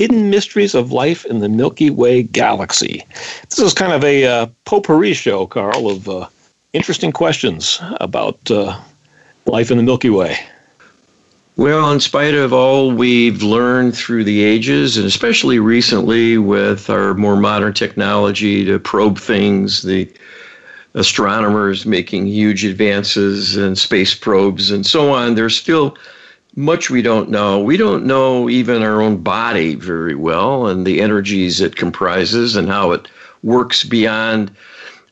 Hidden Mysteries of Life in the Milky Way Galaxy. This is kind of a uh, potpourri show, Carl, of uh, interesting questions about uh, life in the Milky Way. Well, in spite of all we've learned through the ages, and especially recently with our more modern technology to probe things, the astronomers making huge advances and space probes and so on, there's still much we don't know. We don't know even our own body very well and the energies it comprises and how it works beyond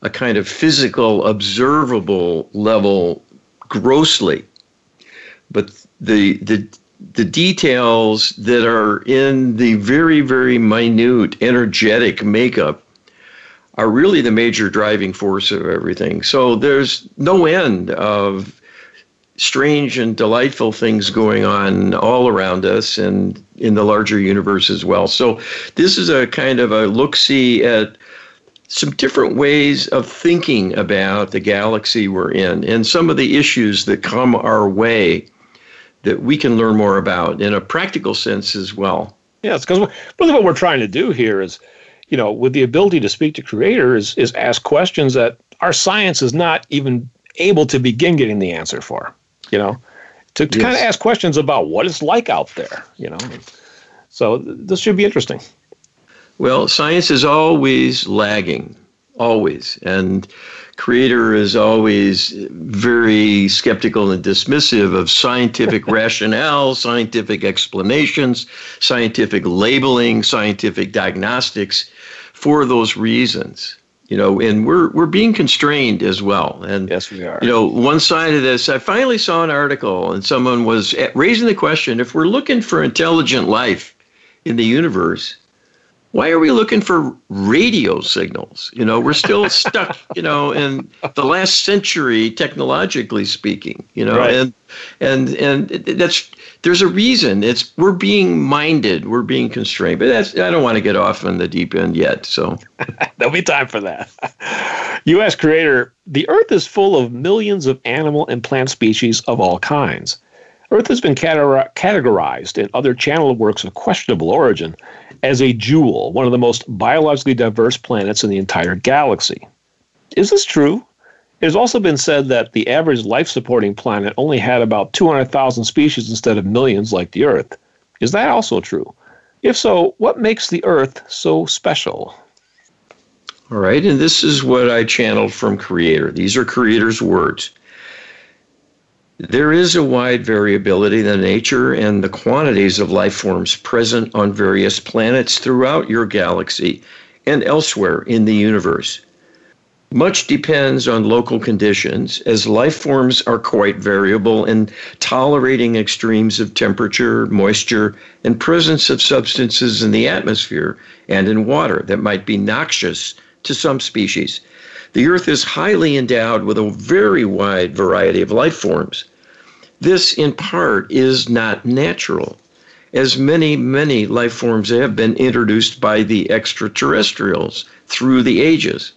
a kind of physical, observable level grossly. But the, the, the details that are in the very, very minute energetic makeup are really the major driving force of everything. So there's no end of strange and delightful things going on all around us and in the larger universe as well. So, this is a kind of a look see at some different ways of thinking about the galaxy we're in and some of the issues that come our way that we can learn more about in a practical sense as well. Yes, because really what we're trying to do here is, you know, with the ability to speak to creator is, is ask questions that our science is not even able to begin getting the answer for you know, to, to yes. kind of ask questions about what it's like out there, you know. So this should be interesting. Well, science is always lagging, always. And Creator is always very skeptical and dismissive of scientific rationale, scientific explanations, scientific labeling, scientific diagnostics for those reasons you know, and we're we're being constrained as well. And yes, we are. You know, one side of this, I finally saw an article, and someone was raising the question: if we're looking for intelligent life in the universe, why are we looking for radio signals? You know, we're still stuck, you know, in the last century, technologically speaking. You know, right. and and and that's there's a reason. It's we're being minded, we're being constrained. But that's I don't want to get off on the deep end yet. So there'll be time for that. U.S. creator, the Earth is full of millions of animal and plant species of all kinds. Earth has been categorized in other channel works of questionable origin as a jewel, one of the most biologically diverse planets in the entire galaxy. Is this true? It has also been said that the average life supporting planet only had about 200,000 species instead of millions like the Earth. Is that also true? If so, what makes the Earth so special? All right, and this is what I channeled from Creator. These are Creator's words. There is a wide variability in the nature and the quantities of life forms present on various planets throughout your galaxy and elsewhere in the universe. Much depends on local conditions, as life forms are quite variable in tolerating extremes of temperature, moisture, and presence of substances in the atmosphere and in water that might be noxious to some species. The Earth is highly endowed with a very wide variety of life forms. This, in part, is not natural, as many, many life forms have been introduced by the extraterrestrials through the ages.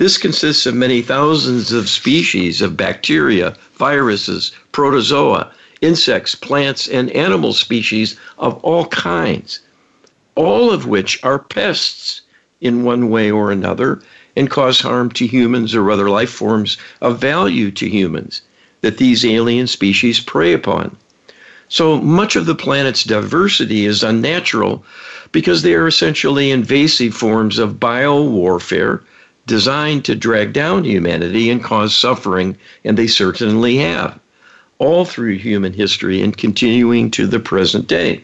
This consists of many thousands of species of bacteria, viruses, protozoa, insects, plants, and animal species of all kinds, all of which are pests in one way or another and cause harm to humans or other life forms of value to humans that these alien species prey upon. So much of the planet's diversity is unnatural because they are essentially invasive forms of biowarfare designed to drag down humanity and cause suffering, and they certainly have, all through human history and continuing to the present day.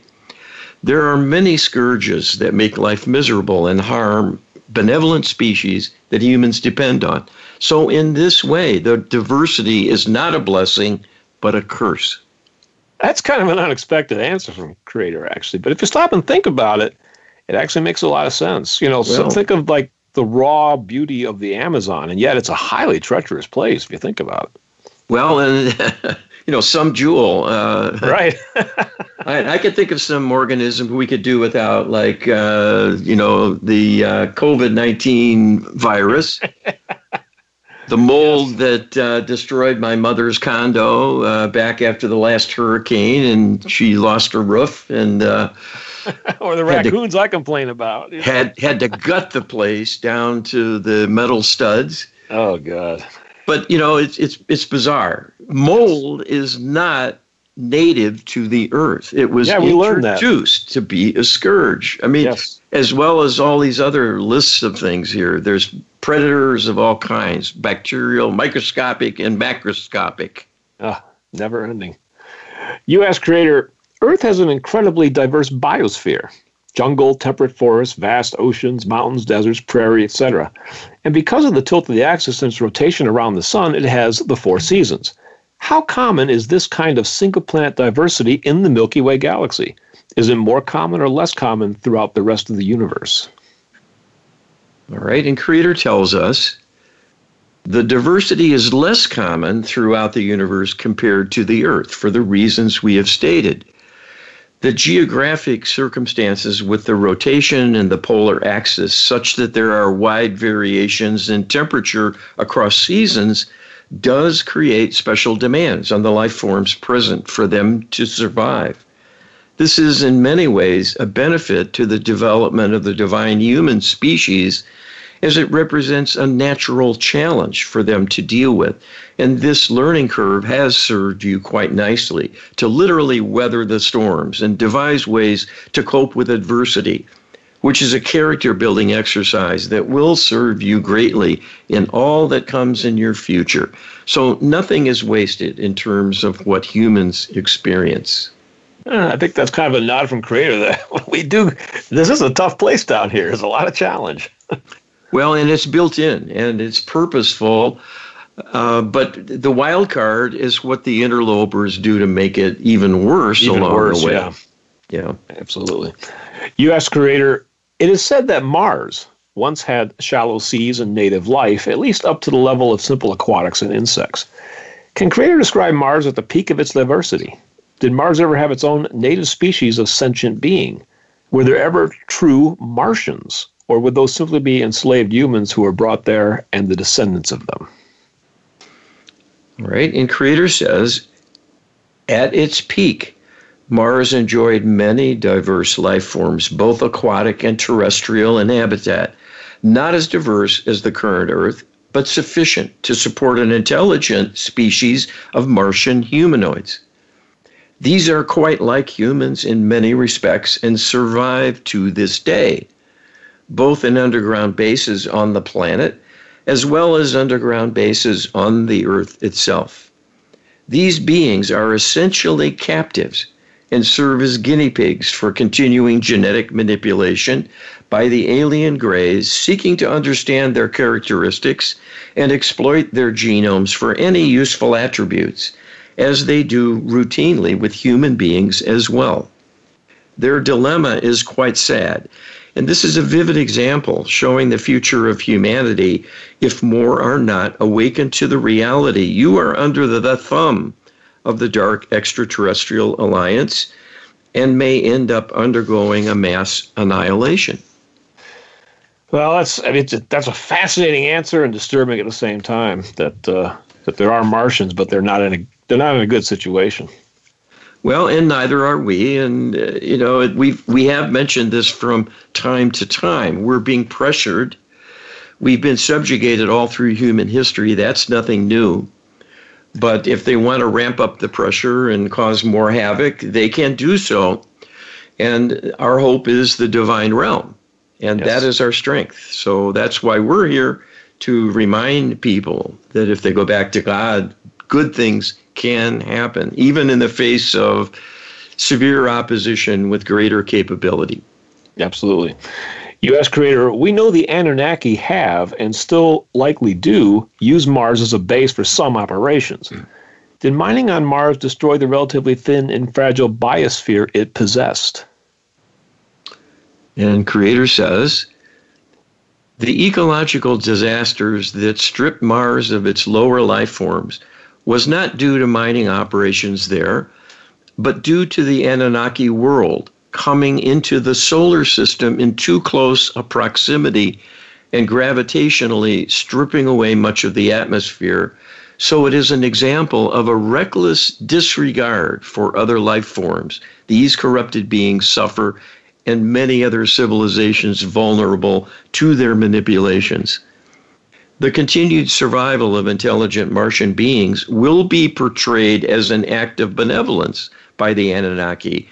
There are many scourges that make life miserable and harm benevolent species that humans depend on. So, in this way, the diversity is not a blessing, but a curse. That's kind of an unexpected answer from Creator, actually. But if you stop and think about it, it actually makes a lot of sense. You know, well, so think of like the raw beauty of the Amazon, and yet it's a highly treacherous place if you think about it. Well, and you know, some jewel. Uh, right. I, I, could think of some organism we could do without, like, uh, you know, the uh, COVID 19 virus. the mold yes. that uh, destroyed my mother's condo uh, back after the last hurricane, and she lost her roof and uh, or the raccoons to, I complain about. Had had to gut the place down to the metal studs. Oh God! But you know, it's it's it's bizarre. Mold is not native to the earth. It was yeah, we introduced to be a scourge. I mean, yes. as well as all these other lists of things here. There's predators of all kinds, bacterial, microscopic, and macroscopic. Ah, never ending. U.S. creator Earth has an incredibly diverse biosphere jungle, temperate forests, vast oceans, mountains, deserts, prairie, etc. And because of the tilt of the axis and its rotation around the sun, it has the four seasons. How common is this kind of single planet diversity in the Milky Way galaxy? Is it more common or less common throughout the rest of the universe? All right, and Creator tells us the diversity is less common throughout the universe compared to the Earth for the reasons we have stated the geographic circumstances with the rotation and the polar axis such that there are wide variations in temperature across seasons does create special demands on the life forms present for them to survive. This is in many ways a benefit to the development of the divine human species as it represents a natural challenge for them to deal with. And this learning curve has served you quite nicely to literally weather the storms and devise ways to cope with adversity, which is a character building exercise that will serve you greatly in all that comes in your future. So nothing is wasted in terms of what humans experience. Uh, I think that's kind of a nod from Creator that we do. This is a tough place down here. There's a lot of challenge. Well, and it's built in and it's purposeful. Uh, but the wild card is what the interlopers do to make it even worse even along worse, the way. Yeah. yeah, absolutely. U.S. creator, it is said that Mars once had shallow seas and native life, at least up to the level of simple aquatics and insects. Can creator describe Mars at the peak of its diversity? Did Mars ever have its own native species of sentient being? Were there ever true Martians? Or would those simply be enslaved humans who were brought there and the descendants of them? Right. And Creator says, at its peak, Mars enjoyed many diverse life forms, both aquatic and terrestrial in habitat, not as diverse as the current Earth, but sufficient to support an intelligent species of Martian humanoids. These are quite like humans in many respects and survive to this day both in underground bases on the planet as well as underground bases on the Earth itself. These beings are essentially captives and serve as guinea pigs for continuing genetic manipulation by the alien greys seeking to understand their characteristics and exploit their genomes for any useful attributes, as they do routinely with human beings as well. Their dilemma is quite sad, and this is a vivid example showing the future of humanity if more are not awakened to the reality. You are under the, the thumb of the dark extraterrestrial alliance and may end up undergoing a mass annihilation. Well, that's I mean, a, that's a fascinating answer and disturbing at the same time. That uh, that there are Martians, but they're not in a they're not in a good situation. Well, and neither are we. And uh, you know, we we have mentioned this from time to time. We're being pressured. We've been subjugated all through human history. That's nothing new. But if they want to ramp up the pressure and cause more havoc, they can do so. And our hope is the divine realm. And yes. that is our strength. So that's why we're here to remind people that if they go back to God, good things can happen, even in the face of severe opposition with greater capability. Absolutely. U.S. creator, we know the Anunnaki have and still likely do use Mars as a base for some operations. Did mining on Mars destroy the relatively thin and fragile biosphere it possessed? And Creator says, the ecological disasters that stripped Mars of its lower life forms was not due to mining operations there, but due to the Anunnaki world coming into the solar system in too close a proximity and gravitationally stripping away much of the atmosphere. So it is an example of a reckless disregard for other life forms. These corrupted beings suffer, and many other civilizations vulnerable to their manipulations. The continued survival of intelligent Martian beings will be portrayed as an act of benevolence by the Anunnaki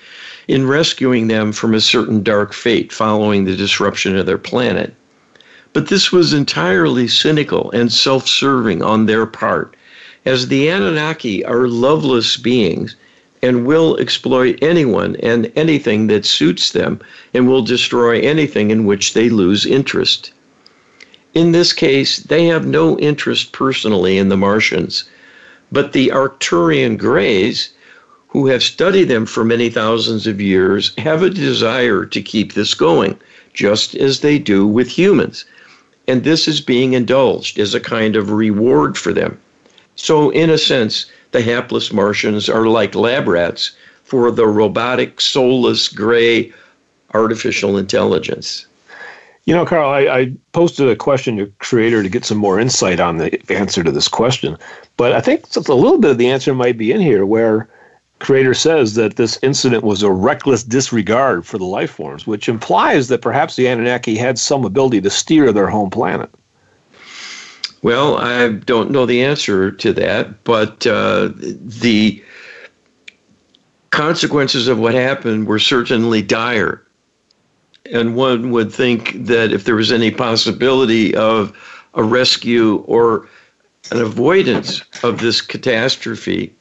in rescuing them from a certain dark fate following the disruption of their planet. But this was entirely cynical and self serving on their part, as the Anunnaki are loveless beings and will exploit anyone and anything that suits them and will destroy anything in which they lose interest. In this case, they have no interest personally in the Martians, but the Arcturian Greys, who have studied them for many thousands of years, have a desire to keep this going, just as they do with humans and this is being indulged as a kind of reward for them. So, in a sense, the hapless Martians are like lab rats for the robotic, soulless, gray artificial intelligence. You know, Carl, I, I, posted a question to Creator to get some more insight on the answer to this question, but I think a little bit of the answer might be in here where creator says that this incident was a reckless disregard for the life forms, which implies that perhaps the Anunnaki had some ability to steer their home planet. Well, I don't know the answer to that, but uh, the consequences of what happened were certainly dire. And one would think that if there was any possibility of a rescue or an avoidance of this catastrophe,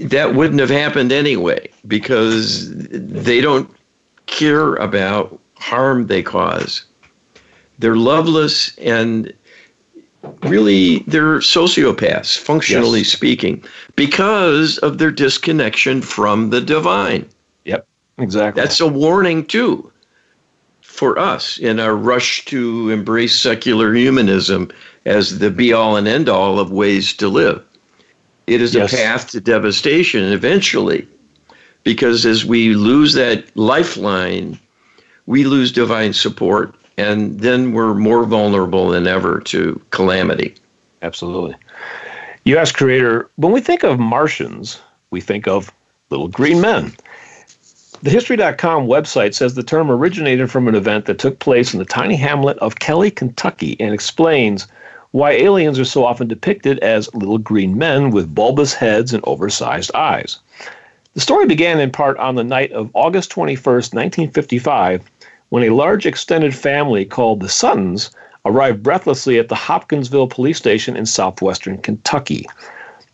that wouldn't have happened anyway because they don't care about harm they cause. They're loveless and really they're sociopaths, functionally yes. speaking, because of their disconnection from the divine. Exactly. That's a warning, too, for us in our rush to embrace secular humanism as the be all and end all of ways to live. It is yes. a path to devastation eventually, because as we lose that lifeline, we lose divine support, and then we're more vulnerable than ever to calamity. Absolutely. You ask Creator, when we think of Martians, we think of little green men. The History.com website says the term originated from an event that took place in the tiny hamlet of Kelly, Kentucky, and explains why aliens are so often depicted as little green men with bulbous heads and oversized eyes. The story began in part on the night of August 21st, 1955, when a large extended family called the Suttons arrived breathlessly at the Hopkinsville police station in southwestern Kentucky.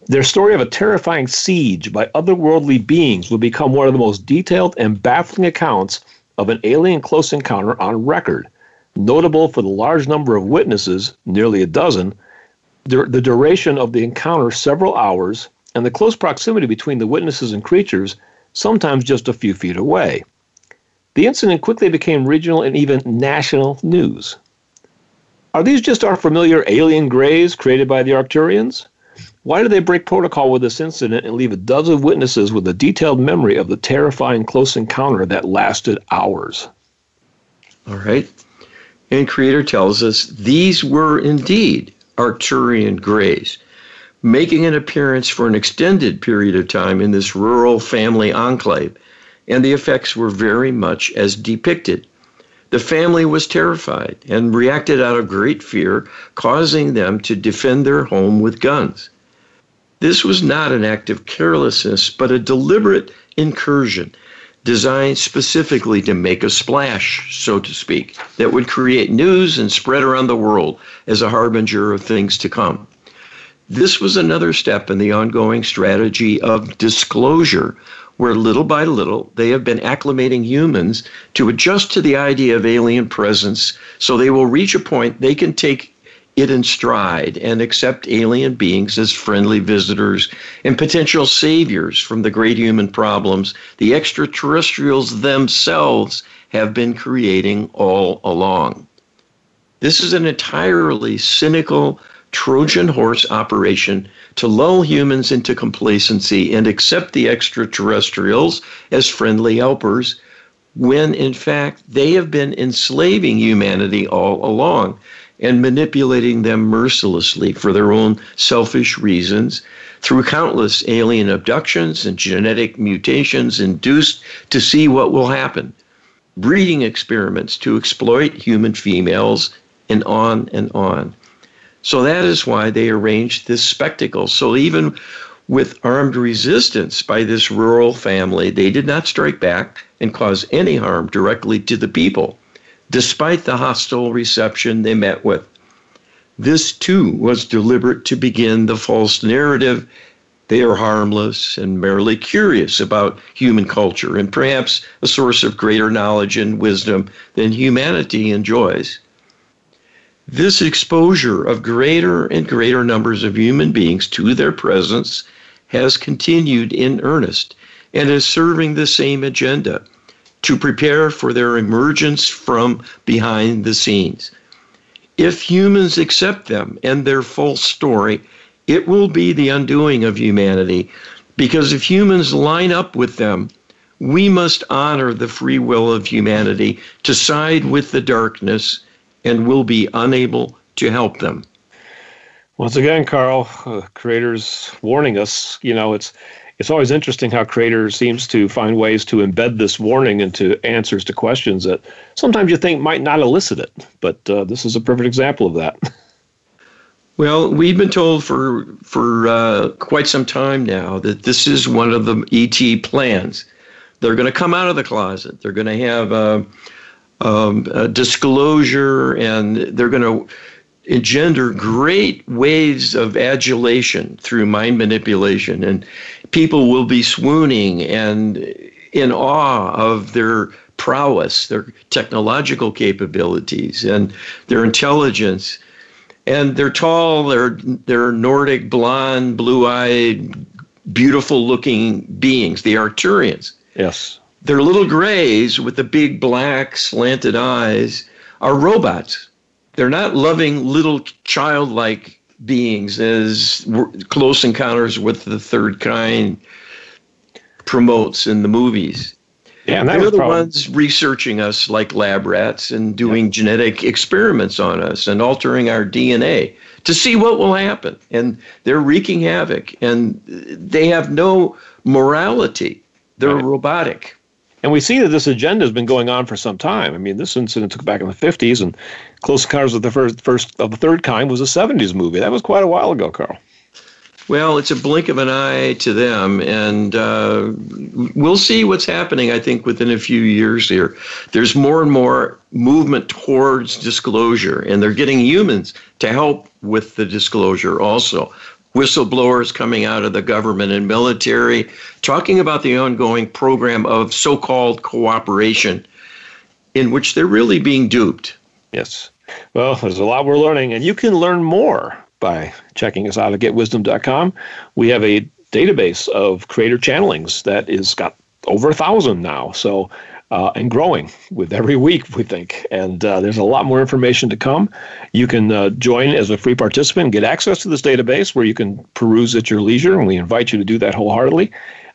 Their story of a terrifying siege by otherworldly beings would become one of the most detailed and baffling accounts of an alien close encounter on record notable for the large number of witnesses, nearly a dozen, the, the duration of the encounter several hours, and the close proximity between the witnesses and creatures, sometimes just a few feet away. The incident quickly became regional and even national news. Are these just our familiar alien grays created by the Arcturians? Why did they break protocol with this incident and leave a dozen witnesses with a detailed memory of the terrifying close encounter that lasted hours? All right. And Creator tells us these were indeed Arcturian greys, making an appearance for an extended period of time in this rural family enclave, and the effects were very much as depicted. The family was terrified and reacted out of great fear, causing them to defend their home with guns. This was not an act of carelessness, but a deliberate incursion designed specifically to make a splash, so to speak, that would create news and spread around the world as a harbinger of things to come. This was another step in the ongoing strategy of disclosure, where little by little they have been acclimating humans to adjust to the idea of alien presence so they will reach a point they can take it in stride and accept alien beings as friendly visitors and potential saviors from the great human problems the extraterrestrials themselves have been creating all along. This is an entirely cynical Trojan horse operation to lull humans into complacency and accept the extraterrestrials as friendly helpers when in fact they have been enslaving humanity all along and manipulating them mercilessly for their own selfish reasons through countless alien abductions and genetic mutations induced to see what will happen, breeding experiments to exploit human females, and on and on. So that is why they arranged this spectacle. So even with armed resistance by this rural family, they did not strike back and cause any harm directly to the people despite the hostile reception they met with. This too was deliberate to begin the false narrative they are harmless and merely curious about human culture and perhaps a source of greater knowledge and wisdom than humanity enjoys. This exposure of greater and greater numbers of human beings to their presence has continued in earnest and is serving the same agenda to prepare for their emergence from behind the scenes. If humans accept them and their full story, it will be the undoing of humanity. Because if humans line up with them, we must honor the free will of humanity to side with the darkness and will be unable to help them. Once again, Carl, uh, creators warning us. You know, it's it's always interesting how creators seems to find ways to embed this warning into answers to questions that sometimes you think might not elicit it. But uh, this is a perfect example of that. Well, we've been told for for uh, quite some time now that this is one of the ET plans. They're going to come out of the closet. They're going to have a, um, a disclosure, and they're going to engender great waves of adulation through mind manipulation, and people will be swooning and in awe of their prowess, their technological capabilities, and their intelligence. And they're tall, they're, they're Nordic, blonde, blue eyed, beautiful looking beings, the Arcturians. Yes. They're little grays with the big black slanted eyes are robots. They're not loving little childlike beings as Close Encounters with the Third Kind promotes in the movies. Yeah, and they're the ones researching us like lab rats and doing yeah. genetic experiments on us and altering our DNA to see what will happen. And they're wreaking havoc, and they have no morality. They're right. robotic. And we see that this agenda has been going on for some time. I mean, this incident took back in the 50s, and Close Encounters of the first, first of the Third Kind was a 70s movie. That was quite a while ago, Carl. Well, it's a blink of an eye to them, and uh, we'll see what's happening. I think within a few years here, there's more and more movement towards disclosure, and they're getting humans to help with the disclosure also whistleblowers coming out of the government and military, talking about the ongoing program of so called cooperation in which they're really being duped. Yes. Well, there's a lot we're learning, and you can learn more by checking us out at getwisdom.com. We have a database of creator channelings that is got over a thousand now. So uh, and growing with every week, we think. And uh, there's a lot more information to come. You can uh, join as a free participant and get access to this database where you can peruse at your leisure, and we invite you to do that wholeheartedly.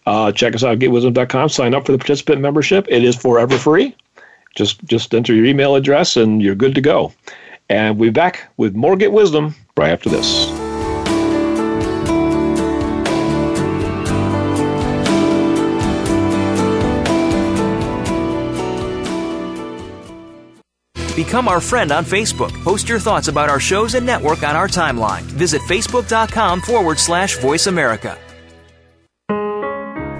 Uh, check us out at getwisdom.com. Sign up for the participant membership. It is forever free. Just just enter your email address and you're good to go. And we'll be back with more Get Wisdom right after this. Become our friend on Facebook. Post your thoughts about our shows and network on our timeline. Visit facebook.com forward slash voice America.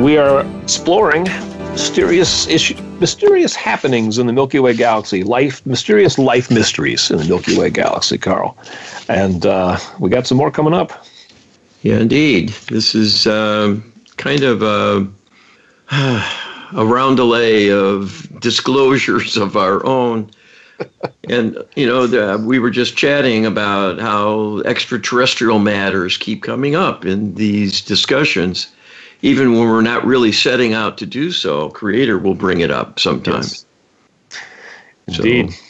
We are exploring mysterious issue, mysterious happenings in the Milky Way galaxy, life, mysterious life mysteries in the Milky Way galaxy, Carl. And uh, we got some more coming up. Yeah, indeed. This is uh, kind of a, a roundelay of disclosures of our own. and you know, the, we were just chatting about how extraterrestrial matters keep coming up in these discussions even when we're not really setting out to do so, Creator will bring it up sometimes. Yes. Indeed. So,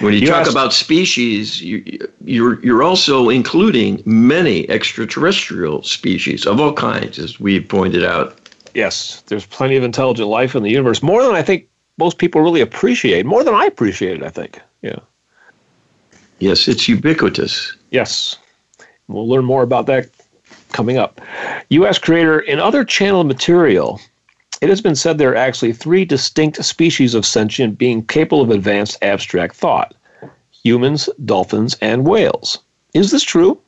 when you, you talk asked, about species, you, you're you're also including many extraterrestrial species of all kinds, as we've pointed out. Yes, there's plenty of intelligent life in the universe, more than I think most people really appreciate, more than I appreciate it. I think, yeah. Yes, it's ubiquitous. Yes, we'll learn more about that coming up. U.S. creator in other channel material, it has been said there are actually three distinct species of sentient being capable of advanced abstract thought humans, dolphins, and whales. Is this true?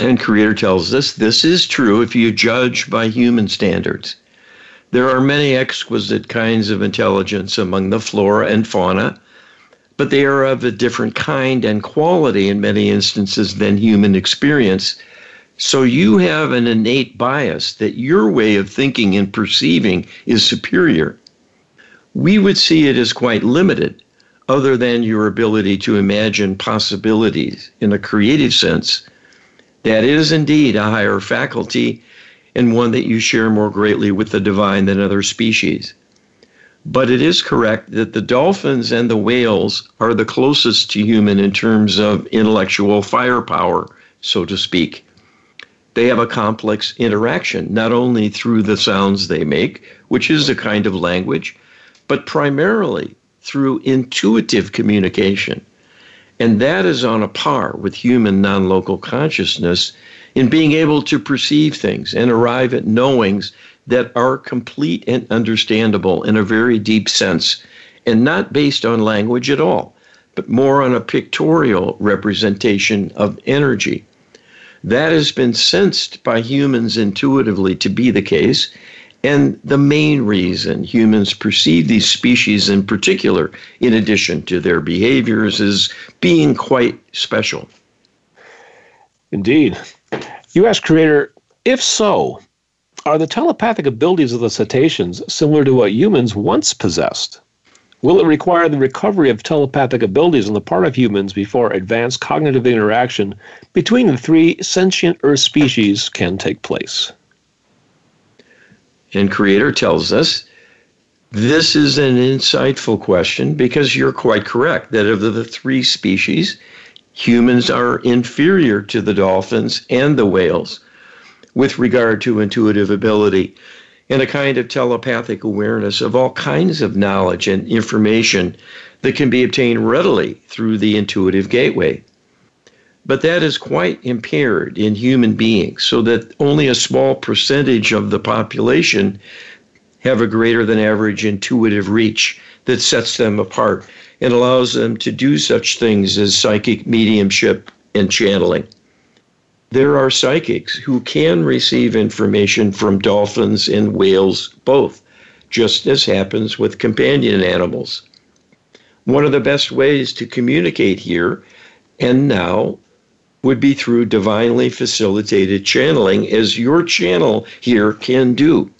And Creator tells us this is true if you judge by human standards. There are many exquisite kinds of intelligence among the flora and fauna, but they are of a different kind and quality in many instances than human experience so you have an innate bias that your way of thinking and perceiving is superior. We would see it as quite limited, other than your ability to imagine possibilities in a creative sense. That is indeed a higher faculty and one that you share more greatly with the divine than other species. But it is correct that the dolphins and the whales are the closest to human in terms of intellectual firepower, so to speak they have a complex interaction, not only through the sounds they make, which is a kind of language, but primarily through intuitive communication. And that is on a par with human non local consciousness in being able to perceive things and arrive at knowings that are complete and understandable in a very deep sense, and not based on language at all, but more on a pictorial representation of energy. That has been sensed by humans intuitively to be the case. And the main reason humans perceive these species in particular, in addition to their behaviors, is being quite special. Indeed. You ask Creator, if so, are the telepathic abilities of the cetaceans similar to what humans once possessed? Will it require the recovery of telepathic abilities on the part of humans before advanced cognitive interaction between the three sentient Earth species can take place? And Creator tells us this is an insightful question because you're quite correct that of the three species, humans are inferior to the dolphins and the whales with regard to intuitive ability and a kind of telepathic awareness of all kinds of knowledge and information that can be obtained readily through the intuitive gateway. But that is quite impaired in human beings, so that only a small percentage of the population have a greater than average intuitive reach that sets them apart and allows them to do such things as psychic mediumship and channeling there are psychics who can receive information from dolphins and whales both, just as happens with companion animals. One of the best ways to communicate here and now would be through divinely facilitated channeling, as your channel here can do.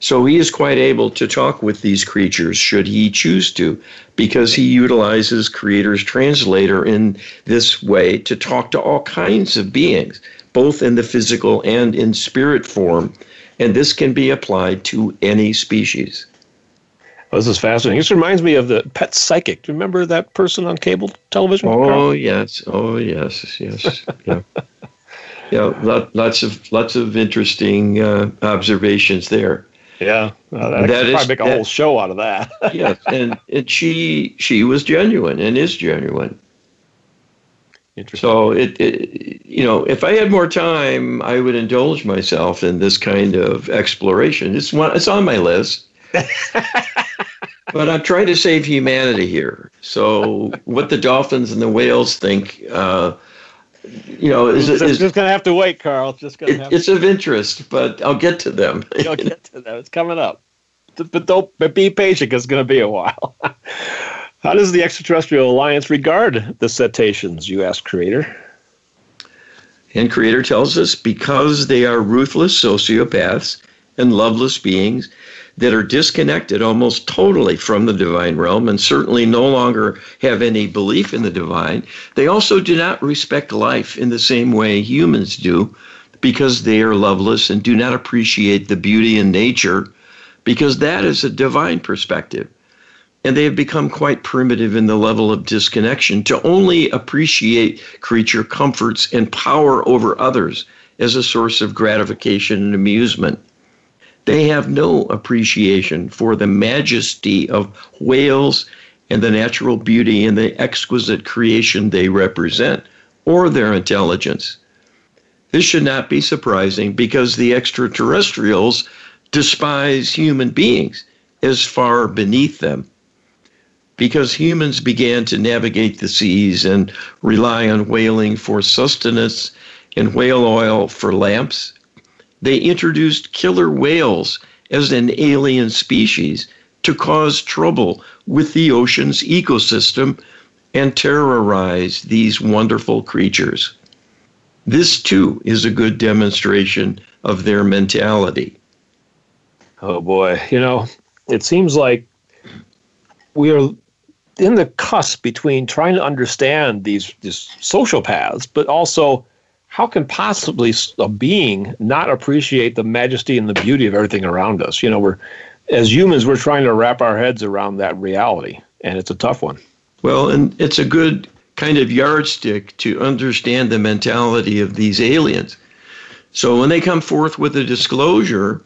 So he is quite able to talk with these creatures should he choose to, because he utilizes Creator's translator in this way to talk to all kinds of beings, both in the physical and in spirit form. And this can be applied to any species. Well, this is fascinating. This reminds me of the pet psychic. Do you remember that person on cable television? Oh Carl? yes, oh yes, yes, yeah, yeah. lots of lots of interesting uh, observations there. Yeah, uh, that, that is, probably make a that, whole show out of that. yes, and, and she she was genuine and is genuine. Interesting So it, it, you know, if I had more time, I would indulge myself in this kind of exploration. It's one, it's on my list. but I'm trying to save humanity here. So what the dolphins and the whales think, uh, you know, is, is, is just going to have to wait, Carl. Just gonna it, it's of interest, but I'll get to them. You'll get to them. It's coming up. But don't but be patient because it's going to be a while. How does the Extraterrestrial Alliance regard the cetaceans, you ask Creator? And Creator tells us because they are ruthless sociopaths and loveless beings that are disconnected almost totally from the divine realm and certainly no longer have any belief in the divine, they also do not respect life in the same way humans do because they are loveless and do not appreciate the beauty in nature because that is a divine perspective. And they have become quite primitive in the level of disconnection to only appreciate creature comforts and power over others as a source of gratification and amusement. They have no appreciation for the majesty of whales and the natural beauty and the exquisite creation they represent, or their intelligence. This should not be surprising because the extraterrestrials despise human beings as far beneath them. Because humans began to navigate the seas and rely on whaling for sustenance and whale oil for lamps they introduced killer whales as an alien species to cause trouble with the ocean's ecosystem and terrorize these wonderful creatures. This, too, is a good demonstration of their mentality. Oh boy, you know, it seems like we are in the cusp between trying to understand these, these sociopaths, but also how can possibly a being not appreciate the majesty and the beauty of everything around us? You know, we're as humans, we're trying to wrap our heads around that reality, and it's a tough one. Well, and it's a good kind of yardstick to understand the mentality of these aliens. So when they come forth with a disclosure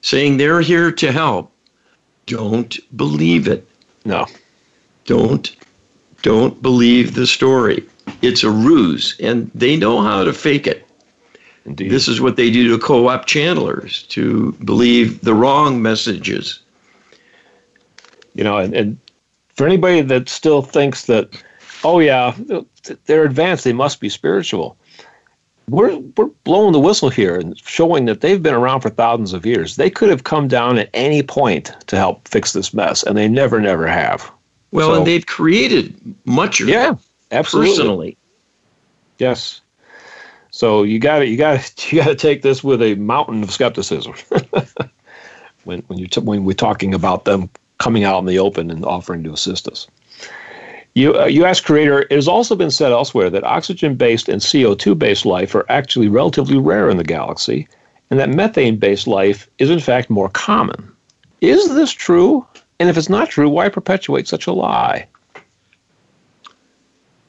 saying they're here to help, don't believe it. No. Don't don't believe the story it's a ruse, and they know how to fake it. Indeed. This is what they do to co op channelers to believe the wrong messages. You know, and, and for anybody that still thinks that, oh, yeah, they're advanced, they must be spiritual. We're, we're blowing the whistle here and showing that they've been around for thousands of years. They could have come down at any point to help fix this mess, and they never, never have. Well, so, and they've created much of yeah. Absolutely. personally. Yes. So you got to you got to you got to take this with a mountain of skepticism. when when you t- when we're talking about them coming out in the open and offering to assist us. You, uh, you ask creator, it has also been said elsewhere that oxygen based and CO2 based life are actually relatively rare in the galaxy, and that methane based life is in fact more common. Is this true? And if it's not true, why perpetuate such a lie?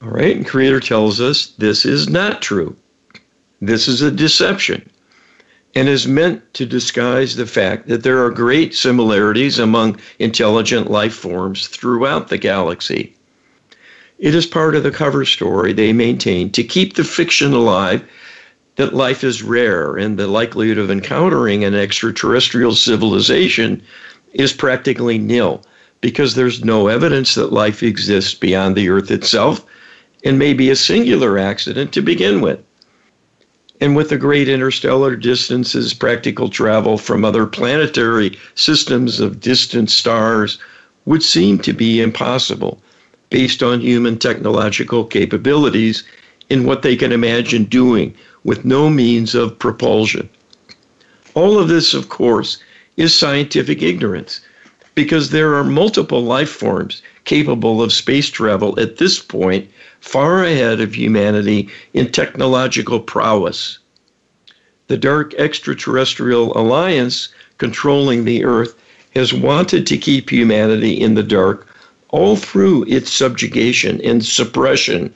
All right, and Creator tells us this is not true. This is a deception and is meant to disguise the fact that there are great similarities among intelligent life forms throughout the galaxy. It is part of the cover story they maintain to keep the fiction alive that life is rare and the likelihood of encountering an extraterrestrial civilization is practically nil because there's no evidence that life exists beyond the Earth itself and maybe a singular accident to begin with. And with the great interstellar distances, practical travel from other planetary systems of distant stars would seem to be impossible based on human technological capabilities in what they can imagine doing with no means of propulsion. All of this, of course, is scientific ignorance because there are multiple life forms capable of space travel at this point, far ahead of humanity in technological prowess. The Dark Extraterrestrial Alliance controlling the Earth has wanted to keep humanity in the dark all through its subjugation and suppression,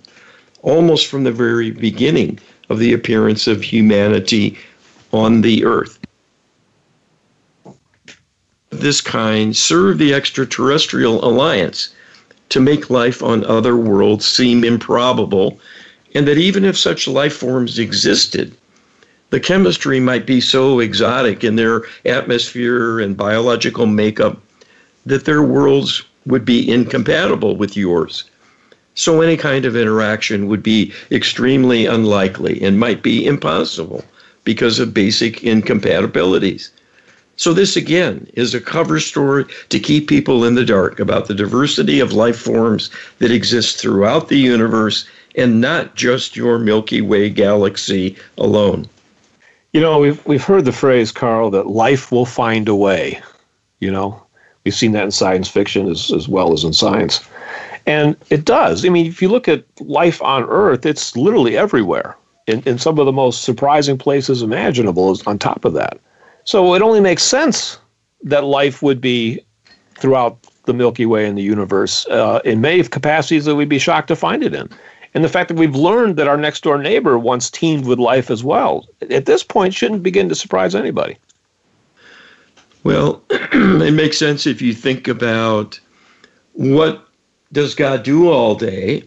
almost from the very beginning of the appearance of humanity on the earth. This kind serve the extraterrestrial alliance to make life on other worlds seem improbable, and that even if such life forms existed, the chemistry might be so exotic in their atmosphere and biological makeup that their worlds would be incompatible with yours. So any kind of interaction would be extremely unlikely and might be impossible because of basic incompatibilities. So, this again is a cover story to keep people in the dark about the diversity of life forms that exist throughout the universe and not just your Milky Way galaxy alone. You know, we've, we've heard the phrase, Carl, that life will find a way. You know, We've seen that in science fiction as, as well as in science. And it does. I mean, if you look at life on Earth, it's literally everywhere in, in some of the most surprising places imaginable is on top of that. So it only makes sense that life would be throughout the Milky Way and the universe uh, in many capacities that we'd be shocked to find it in. And the fact that we've learned that our next door neighbor once teemed with life as well, at this point, shouldn't begin to surprise anybody. Well, it makes sense if you think about what does God do all day?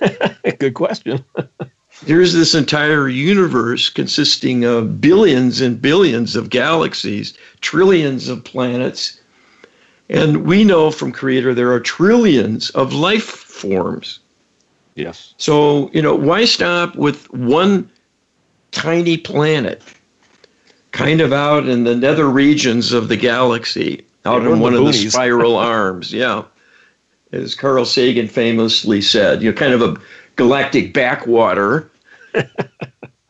Good question. There's this entire universe consisting of billions and billions of galaxies, trillions of planets. And we know from Creator there are trillions of life forms. Yes. So, you know, why stop with one tiny planet? kind of out in the nether regions of the galaxy, out in one of the spiral arms. Yeah. As Carl Sagan famously said, you know, kind of a galactic backwater.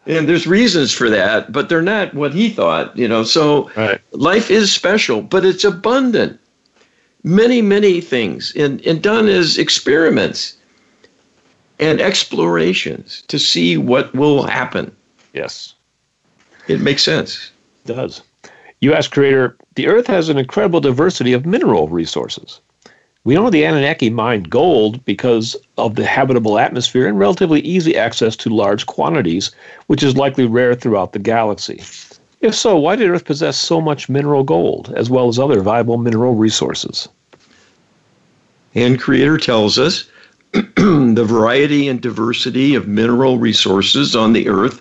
and there's reasons for that, but they're not what he thought, you know. So right. life is special, but it's abundant. Many, many things, and, and done as experiments and explorations to see what will happen. Yes. It makes sense does. U.S. creator, the Earth has an incredible diversity of mineral resources. We know the Anunnaki mined gold because of the habitable atmosphere and relatively easy access to large quantities, which is likely rare throughout the galaxy. If so, why did Earth possess so much mineral gold, as well as other viable mineral resources? And Creator tells us the variety and diversity of mineral resources on the Earth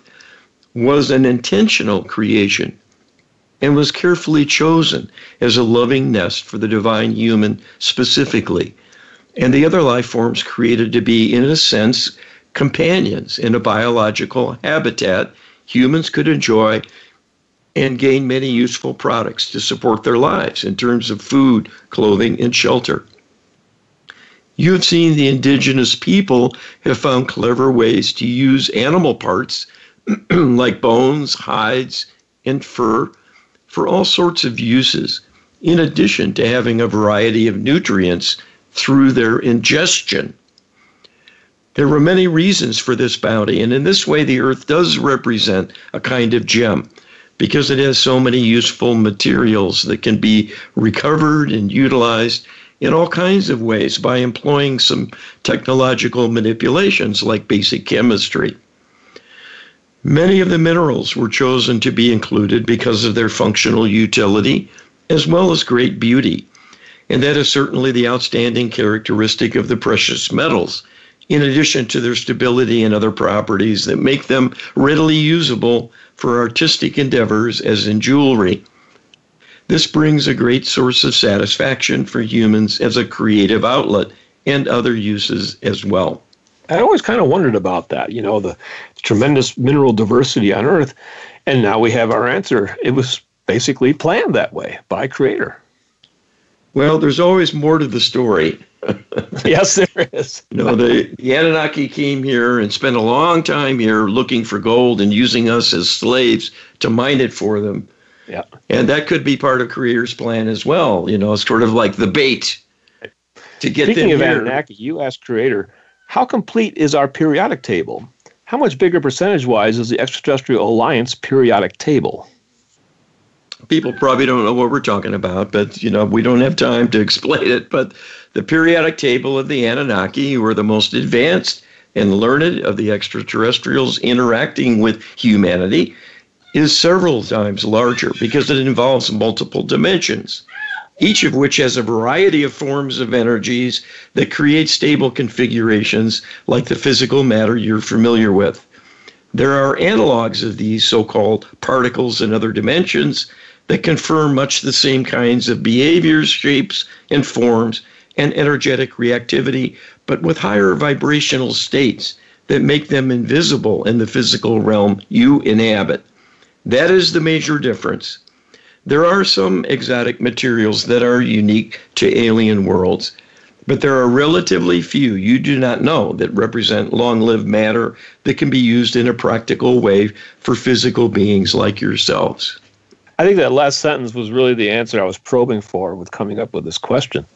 was an intentional creation and was carefully chosen as a loving nest for the divine human specifically, and the other life forms created to be, in a sense, companions in a biological habitat humans could enjoy and gain many useful products to support their lives in terms of food, clothing, and shelter. You have seen the indigenous people have found clever ways to use animal parts like bones, hides, and fur for all sorts of uses, in addition to having a variety of nutrients through their ingestion. There were many reasons for this bounty, and in this way, the earth does represent a kind of gem because it has so many useful materials that can be recovered and utilized in all kinds of ways by employing some technological manipulations like basic chemistry. Many of the minerals were chosen to be included because of their functional utility as well as great beauty. And that is certainly the outstanding characteristic of the precious metals, in addition to their stability and other properties that make them readily usable for artistic endeavors, as in jewelry. This brings a great source of satisfaction for humans as a creative outlet and other uses as well. I always kind of wondered about that, you know, the tremendous mineral diversity on Earth. And now we have our answer. It was basically planned that way by Creator. Well, there's always more to the story. yes, there is. you know, the, the Anunnaki came here and spent a long time here looking for gold and using us as slaves to mine it for them. Yeah. And that could be part of Creator's plan as well. You know, sort of like the bait to get Speaking them of here. Anunnaki, you asked Creator, how complete is our periodic table? How much bigger percentage wise is the Extraterrestrial Alliance periodic table? People probably don't know what we're talking about, but you know, we don't have time to explain it. But the periodic table of the Anunnaki, who are the most advanced and learned of the extraterrestrials interacting with humanity, is several times larger because it involves multiple dimensions, each of which has a variety of forms of energies that create stable configurations like the physical matter you're familiar with. There are analogs of these so called particles in other dimensions that confirm much the same kinds of behaviors, shapes, and forms and energetic reactivity, but with higher vibrational states that make them invisible in the physical realm you inhabit. That is the major difference. There are some exotic materials that are unique to alien worlds, but there are relatively few you do not know that represent long lived matter that can be used in a practical way for physical beings like yourselves. I think that last sentence was really the answer I was probing for with coming up with this question.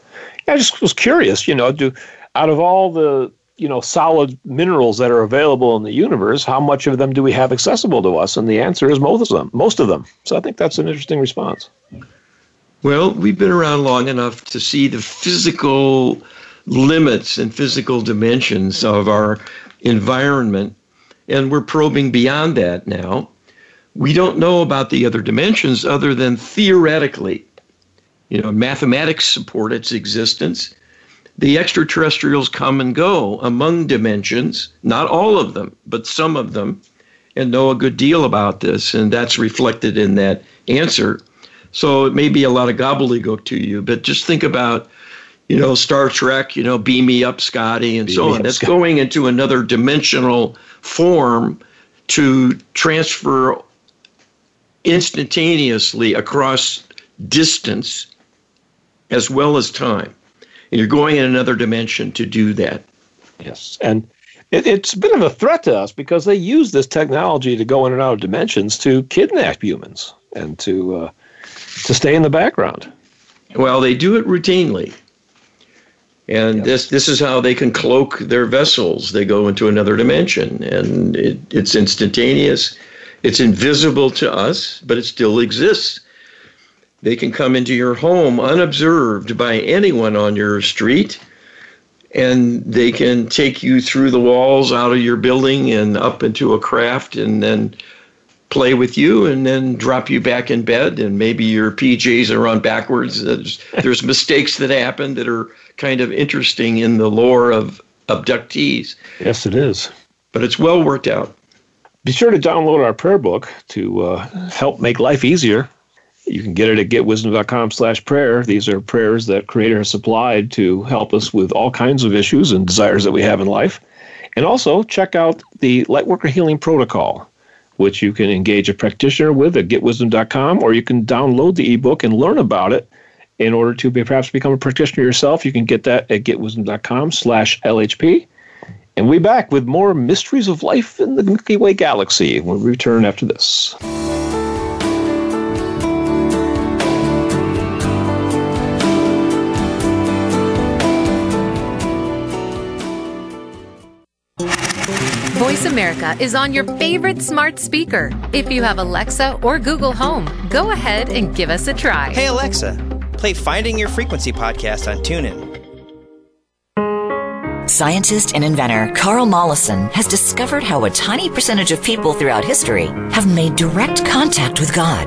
I just was curious, you know, do out of all the you know solid minerals that are available in the universe, how much of them do we have accessible to us? And the answer is most of them. Most of them. So I think that's an interesting response. Well, we've been around long enough to see the physical limits and physical dimensions of our environment, and we're probing beyond that now. We don't know about the other dimensions other than theoretically. You know, mathematics support its existence. The extraterrestrials come and go among dimensions, not all of them, but some of them, and know a good deal about this, and that's reflected in that answer. So it may be a lot of gobbledygook to you, but just think about, you know, Star Trek, you know, beam me up, Scotty, and Beam so on. up, That's Scotty. going into another dimensional form to transfer instantaneously across distance as well as time. And you're going in another dimension to do that. Yes, and it, it's a bit of a threat to us because they use this technology to go in and out of dimensions to kidnap humans and to uh, to stay in the background. Well, they do it routinely. And Yep. this this is how they can cloak their vessels. They go into another dimension, and it, it's instantaneous. It's invisible to us, but it still exists. They can come into your home unobserved by anyone on your street, and they can take you through the walls out of your building and up into a craft, and then play with you and then drop you back in bed and maybe your PJs are on backwards. There's, there's mistakes that happen that are kind of interesting in the lore of abductees, Yes, it is. but it's well worked out. Be sure to download our prayer book to uh, help make life easier. You can get it at getwisdom.com slash prayer. These are prayers that Creator has supplied to help us with all kinds of issues and desires that we have in life. And also check out the Lightworker Healing Protocol, which you can engage a practitioner with at getwisdom.com, or you can download the ebook and learn about it in order to be, perhaps become a practitioner yourself. You can get that at getwisdom.com slash LHP. And we back with more mysteries of life in the Milky Way galaxy when we return after this. Voice America is on your favorite smart speaker. If you have Alexa or Google Home, go ahead and give us a try. Hey Alexa, play Finding Your Frequency podcast on TuneIn. Scientist and inventor Carl Mollison has discovered how a tiny percentage of people throughout history have made direct contact with God.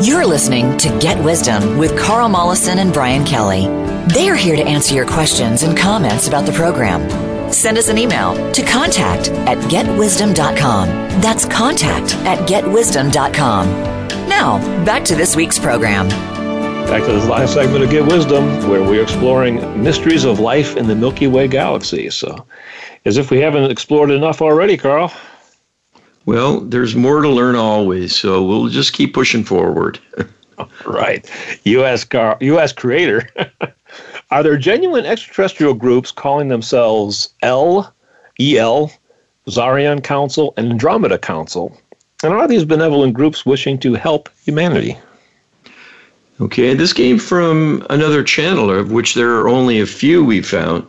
You're listening to Get Wisdom with Carl Mollison and Brian Kelly. They are here to answer your questions and comments about the program. Send us an email to contact at getwisdom.com. That's contact at getwisdom.com. Now, back to this week's program. Back to this last segment of Get Wisdom, where we're exploring mysteries of life in the Milky Way galaxy. So, as if we haven't explored enough already, Carl. Well, there's more to learn always, so we'll just keep pushing forward. right. U.S. Car- U.S. creator. Are there genuine extraterrestrial groups calling themselves L, EL, Zarian Council, and Andromeda Council? And are these benevolent groups wishing to help humanity? Okay, this came from another channeler, of which there are only a few we found,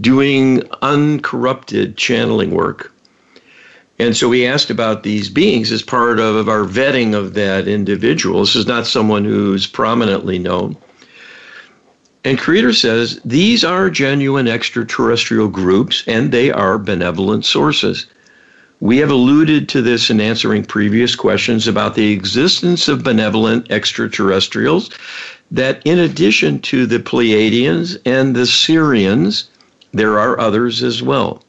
doing uncorrupted channeling work. And so we asked about these beings as part of our vetting of that individual. This is not someone who's prominently known. And Creator says these are genuine extraterrestrial groups and they are benevolent sources. We have alluded to this in answering previous questions about the existence of benevolent extraterrestrials, that in addition to the Pleiadians and the Sirians, there are others as well.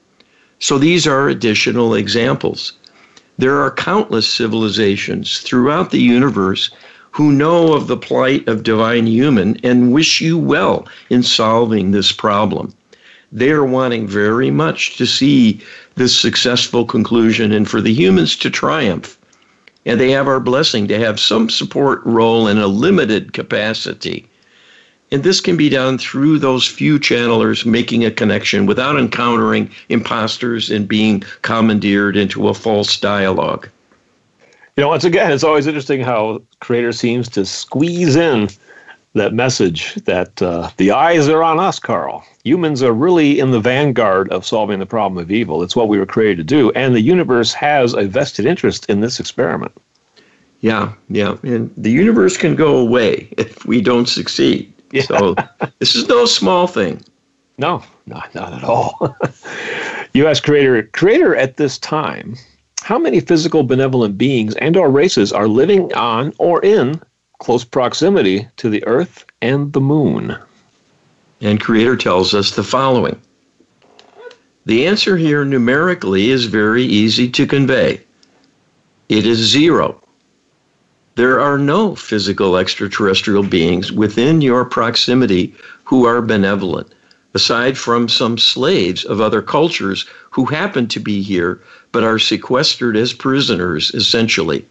So these are additional examples. There are countless civilizations throughout the universe who know of the plight of divine human and wish you well in solving this problem. They are wanting very much to see this successful conclusion and for the humans to triumph. And they have our blessing to have some support role in a limited capacity and this can be done through those few channelers making a connection without encountering imposters and being commandeered into a false dialogue. You know, once again, it's always interesting how Creator seems to squeeze in that message that uh, the eyes are on us, Carl. Humans are really in the vanguard of solving the problem of evil. It's what we were created to do. And the universe has a vested interest in this experiment. Yeah, yeah. And the universe can go away if we don't succeed. Yeah. So this is no small thing. No, not, not at all. U.S. creator creator at this time. How many physical benevolent beings and or races are living on or in close proximity to the Earth and the Moon? And Creator tells us the following. The answer here numerically is very easy to convey. It is zero. There are no physical extraterrestrial beings within your proximity who are benevolent, aside from some slaves of other cultures who happen to be here but are sequestered as prisoners, essentially.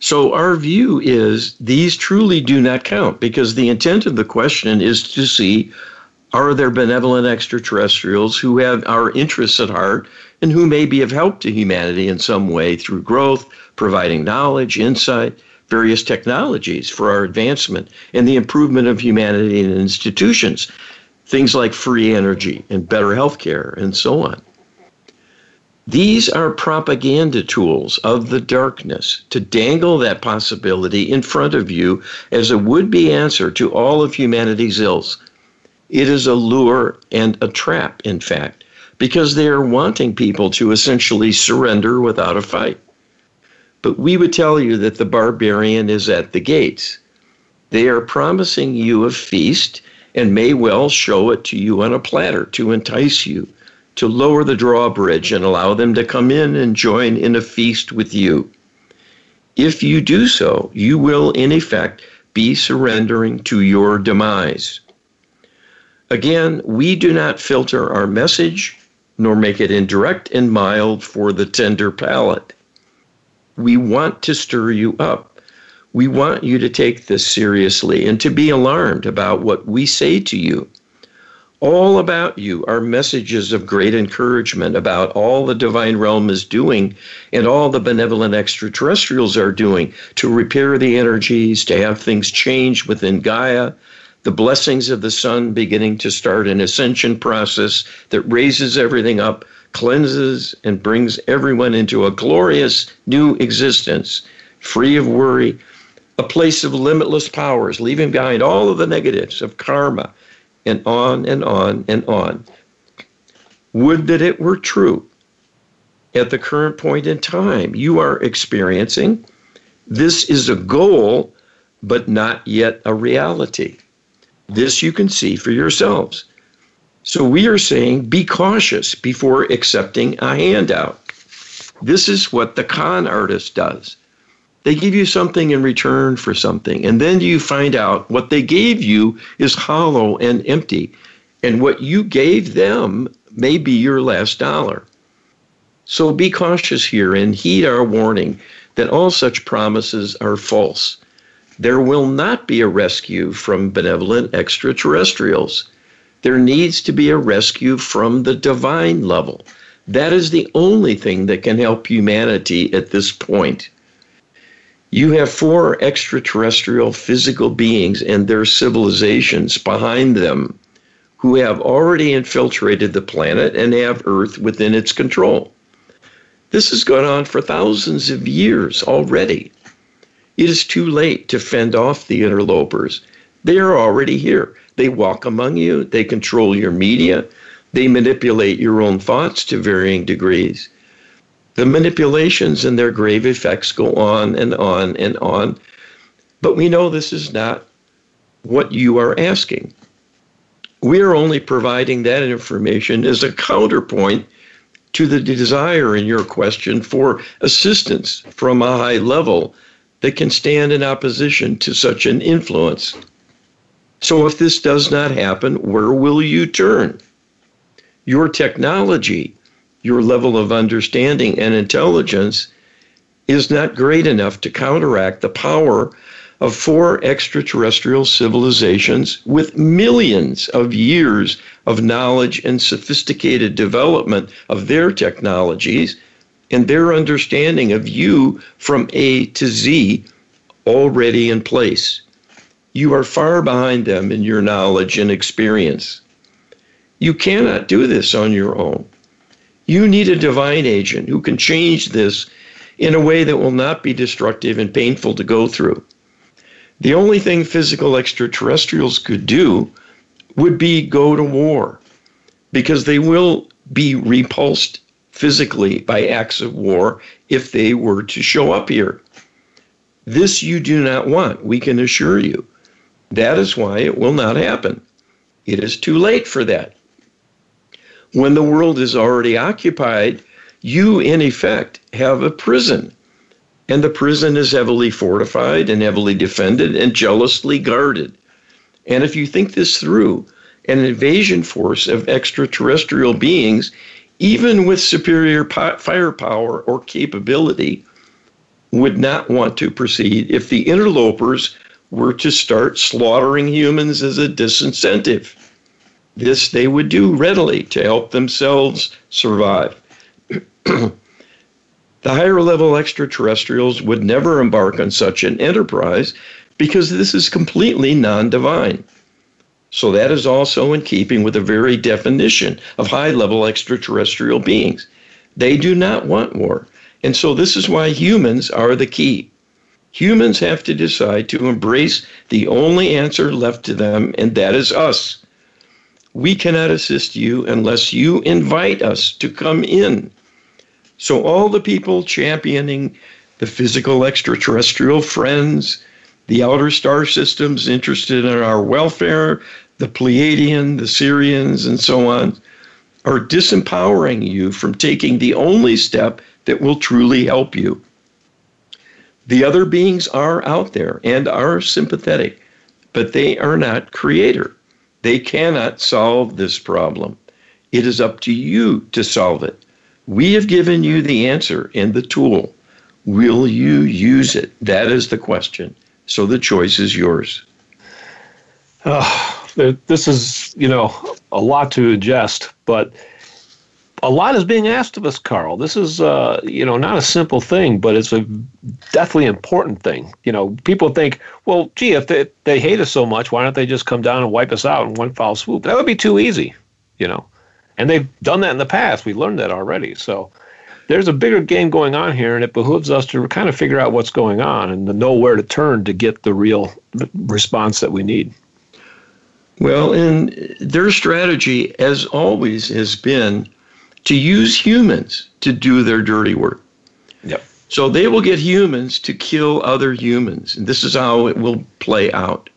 So, our view is these truly do not count because the intent of the question is to see are there benevolent extraterrestrials who have our interests at heart and who may be of help to humanity in some way through growth, providing knowledge, insight, various technologies for our advancement and the improvement of humanity and institutions, things like free energy and better healthcare and so on. These are propaganda tools of the darkness to dangle that possibility in front of you as a would be answer to all of humanity's ills. It is a lure and a trap, in fact, because they are wanting people to essentially surrender without a fight. But we would tell you that the barbarian is at the gates. They are promising you a feast and may well show it to you on a platter to entice you, to lower the drawbridge and allow them to come in and join in a feast with you. If you do so, you will, in effect, be surrendering to your demise. Again, we do not filter our message nor make it indirect and mild for the tender palate. We want to stir you up. We want you to take this seriously and to be alarmed about what we say to you. All about you are messages of great encouragement about all the divine realm is doing and all the benevolent extraterrestrials are doing to repair the energies, to have things change within Gaia, the blessings of the sun beginning to start an ascension process that raises everything up, cleanses, and brings everyone into a glorious new existence, free of worry, a place of limitless powers, leaving behind all of the negatives of karma, and on and on and on. Would that it were true at the current point in time you are experiencing. This is a goal, but not yet a reality. This you can see for yourselves. So we are saying be cautious before accepting a handout. This is what the con artist does. They give you something in return for something, and then you find out what they gave you is hollow and empty, and what you gave them may be your last dollar. So be cautious here and heed our warning that all such promises are false. There will not be a rescue from benevolent extraterrestrials. There needs to be a rescue from the divine level. That is the only thing that can help humanity at this point. You have four extraterrestrial physical beings and their civilizations behind them who have already infiltrated the planet and have Earth within its control. This has gone on for thousands of years already. It is too late to fend off the interlopers. They are already here. They walk among you, they control your media, they manipulate your own thoughts to varying degrees. The manipulations and their grave effects go on and on and on. But we know this is not what you are asking. We are only providing that information as a counterpoint to the desire in your question for assistance from a high level that can stand in opposition to such an influence. So, if this does not happen, where will you turn? Your technology your level of understanding and intelligence is not great enough to counteract the power of four extraterrestrial civilizations with millions of years of knowledge and sophisticated development of their technologies and their understanding of you from A to Z already in place. You are far behind them in your knowledge and experience. You cannot do this on your own. You need a divine agent who can change this in a way that will not be destructive and painful to go through. The only thing physical extraterrestrials could do would be go to war because they will be repulsed physically by acts of war if they were to show up here. This you do not want, we can assure you. That is why it will not happen. It is too late for that when the world is already occupied, you, in effect, have a prison. And the prison is heavily fortified and heavily defended and jealously guarded. And if you think this through, an invasion force of extraterrestrial beings, even with superior firepower or capability, would not want to proceed if the interlopers were to start slaughtering humans as a disincentive. This they would do readily to help themselves survive. the higher level extraterrestrials would never embark on such an enterprise because this is completely non divine. So that is also in keeping with the very definition of high level extraterrestrial beings. They do not want war. And so this is why humans are the key. Humans have to decide to embrace the only answer left to them, and that is us. We cannot assist you unless you invite us to come in. So, all the people championing the physical extraterrestrial friends, the outer star systems interested in our welfare, the Pleiadian, the Sirians, and so on, are disempowering you from taking the only step that will truly help you. The other beings are out there and are sympathetic, but they are not creator. They cannot solve this problem. It is up to you to solve it. We have given you the answer and the tool. Will you use it? That is the question. So the choice is yours. Oh, this is you know a lot to ingest, but a lot is being asked of us, Carl. This is, uh, you know, not a simple thing, but it's a deathly important thing. You know, people think, well, gee, if they, they hate us so much, why don't they just come down and wipe us out in one foul swoop? That would be too easy, you know. And they've done that in the past. We learned that already. So there's a bigger game going on here, and it behooves us to kind of figure out what's going on and to know where to turn to get the real response that we need. Well, and their strategy, as always, has been to use humans to do their dirty work. Yep. So they will get humans to kill other humans, and this is how it will play out.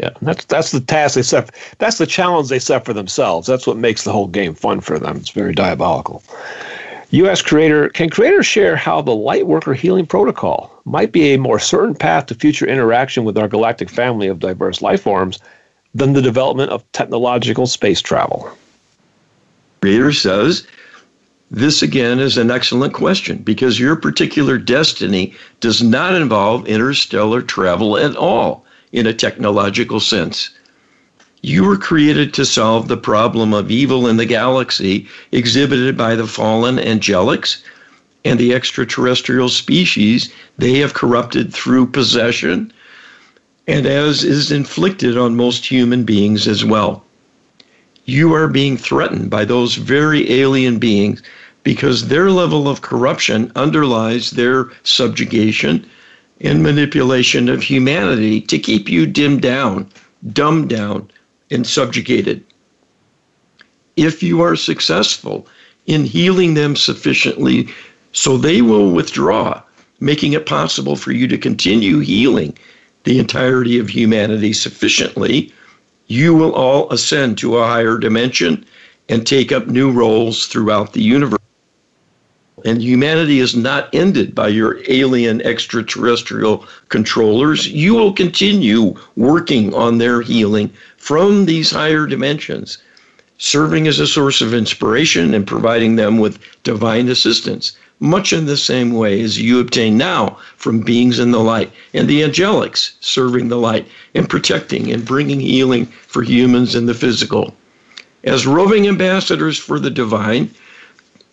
Yeah, that's that's the task they set. That's the challenge they set for themselves. That's what makes the whole game fun for them. It's very diabolical. U.S. creator can creators share how the Lightworker healing protocol might be a more certain path to future interaction with our galactic family of diverse life forms than the development of technological space travel? Creator says this again is an excellent question because your particular destiny does not involve interstellar travel at all in a technological sense. You were created to solve the problem of evil in the galaxy exhibited by the fallen angelics and the extraterrestrial species they have corrupted through possession, and as is inflicted on most human beings as well you are being threatened by those very alien beings because their level of corruption underlies their subjugation and manipulation of humanity to keep you dimmed down, dumbed down, and subjugated. If you are successful in healing them sufficiently so they will withdraw, making it possible for you to continue healing the entirety of humanity sufficiently you will all ascend to a higher dimension and take up new roles throughout the universe. And humanity is not ended by your alien extraterrestrial controllers. You will continue working on their healing from these higher dimensions, serving as a source of inspiration and providing them with divine assistance much in the same way as you obtain now from beings in the light and the angelics serving the light and protecting and bringing healing for humans in the physical. As roving ambassadors for the divine,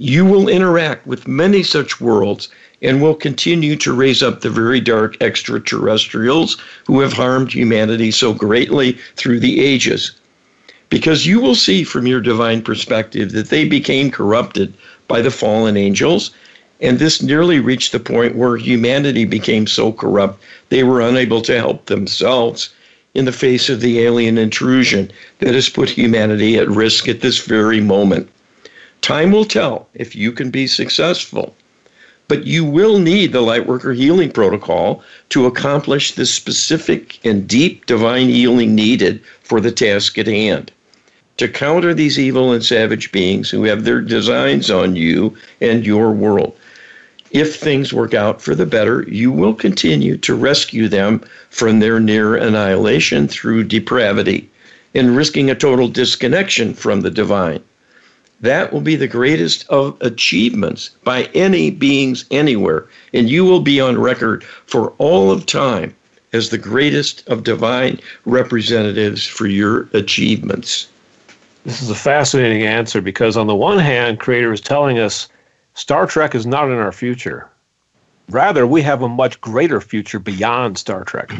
you will interact with many such worlds and will continue to raise up the very dark extraterrestrials who have harmed humanity so greatly through the ages. Because you will see from your divine perspective that they became corrupted by the fallen angels and this nearly reached the point where humanity became so corrupt they were unable to help themselves in the face of the alien intrusion that has put humanity at risk at this very moment. Time will tell if you can be successful, but you will need the Lightworker Healing Protocol to accomplish the specific and deep divine healing needed for the task at hand. To counter these evil and savage beings who have their designs on you and your world if things work out for the better, you will continue to rescue them from their near annihilation through depravity and risking a total disconnection from the divine. That will be the greatest of achievements by any beings anywhere, and you will be on record for all of time as the greatest of divine representatives for your achievements. This is a fascinating answer because, on the one hand, Creator is telling us Star Trek is not in our future. Rather, we have a much greater future beyond Star Trek.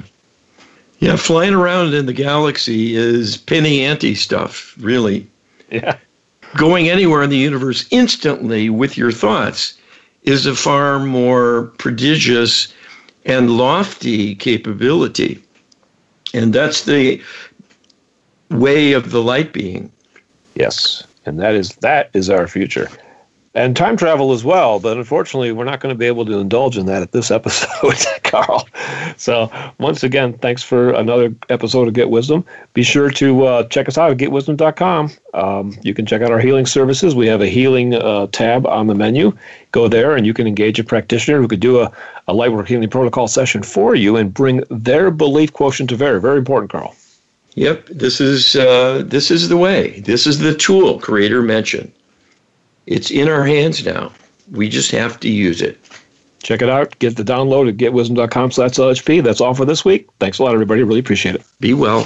Yeah, flying around in the galaxy is penny ante stuff, really. Yeah. Going anywhere in the universe instantly with your thoughts is a far more prodigious and lofty capability. And that's the way of the light being. Yes. And that is that is our future and time travel as well. But unfortunately, we're not going to be able to indulge in that at this episode, Carl. So once again, thanks for another episode of Get Wisdom. Be sure to uh, check us out at getwisdom.com. Um, you can check out our healing services. We have a healing uh, tab on the menu. Go there, and you can engage a practitioner who could do a, a Lightwork Healing Protocol session for you and bring their belief quotient to bear. Very important, Carl. Yep, this is uh, this is the way. This is the tool Creator mentioned. It's in our hands now. We just have to use it. Check it out. Get the download at getwisdom.com slash LHP. That's all for this week. Thanks a lot, everybody. Really appreciate it. Be well.